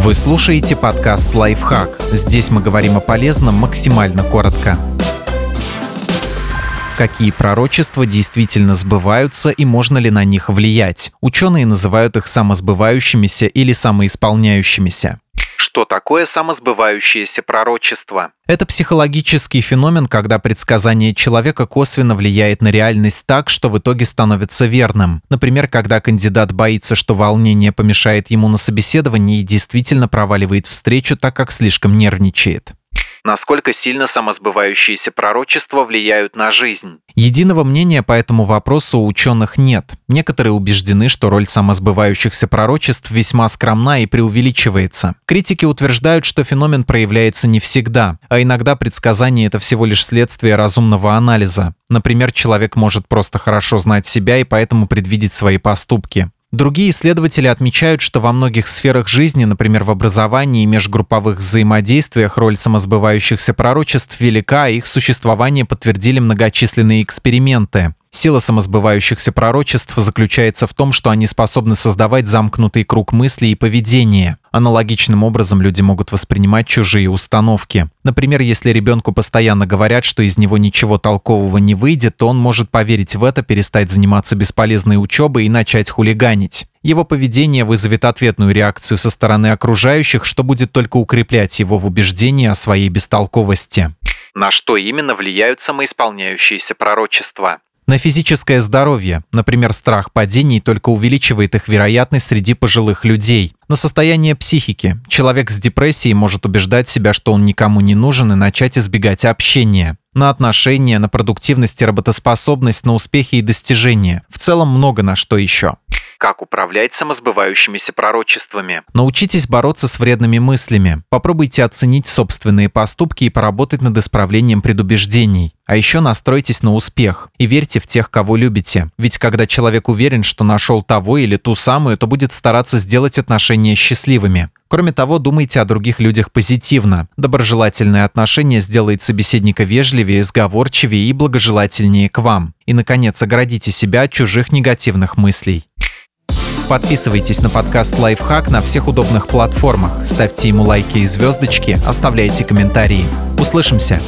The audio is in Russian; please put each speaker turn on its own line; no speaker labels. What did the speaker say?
Вы слушаете подкаст «Лайфхак». Здесь мы говорим о полезном максимально коротко. Какие пророчества действительно сбываются и можно ли на них влиять? Ученые называют их самосбывающимися или самоисполняющимися. Что такое самосбывающееся пророчество? Это психологический феномен, когда предсказание человека косвенно влияет на реальность так, что в итоге становится верным. Например, когда кандидат боится, что волнение помешает ему на собеседовании и действительно проваливает встречу, так как слишком нервничает насколько сильно самосбывающиеся пророчества влияют на жизнь. Единого мнения по этому вопросу у ученых нет. Некоторые убеждены, что роль самосбывающихся пророчеств весьма скромна и преувеличивается. Критики утверждают, что феномен проявляется не всегда, а иногда предсказание – это всего лишь следствие разумного анализа. Например, человек может просто хорошо знать себя и поэтому предвидеть свои поступки. Другие исследователи отмечают, что во многих сферах жизни, например, в образовании и межгрупповых взаимодействиях, роль самосбывающихся пророчеств велика, а их существование подтвердили многочисленные эксперименты. Сила самосбывающихся пророчеств заключается в том, что они способны создавать замкнутый круг мыслей и поведения. Аналогичным образом люди могут воспринимать чужие установки. Например, если ребенку постоянно говорят, что из него ничего толкового не выйдет, то он может поверить в это, перестать заниматься бесполезной учебой и начать хулиганить. Его поведение вызовет ответную реакцию со стороны окружающих, что будет только укреплять его в убеждении о своей бестолковости. На что именно влияют самоисполняющиеся пророчества? На физическое здоровье, например, страх падений только увеличивает их вероятность среди пожилых людей. На состояние психики. Человек с депрессией может убеждать себя, что он никому не нужен и начать избегать общения. На отношения, на продуктивность и работоспособность, на успехи и достижения. В целом много на что еще. Как управлять самосбывающимися пророчествами? Научитесь бороться с вредными мыслями. Попробуйте оценить собственные поступки и поработать над исправлением предубеждений. А еще настройтесь на успех и верьте в тех, кого любите. Ведь когда человек уверен, что нашел того или ту самую, то будет стараться сделать отношения счастливыми. Кроме того, думайте о других людях позитивно. Доброжелательное отношение сделает собеседника вежливее, сговорчивее и благожелательнее к вам. И, наконец, оградите себя от чужих негативных мыслей. Подписывайтесь на подкаст «Лайфхак» на всех удобных платформах, ставьте ему лайки и звездочки, оставляйте комментарии. Услышимся!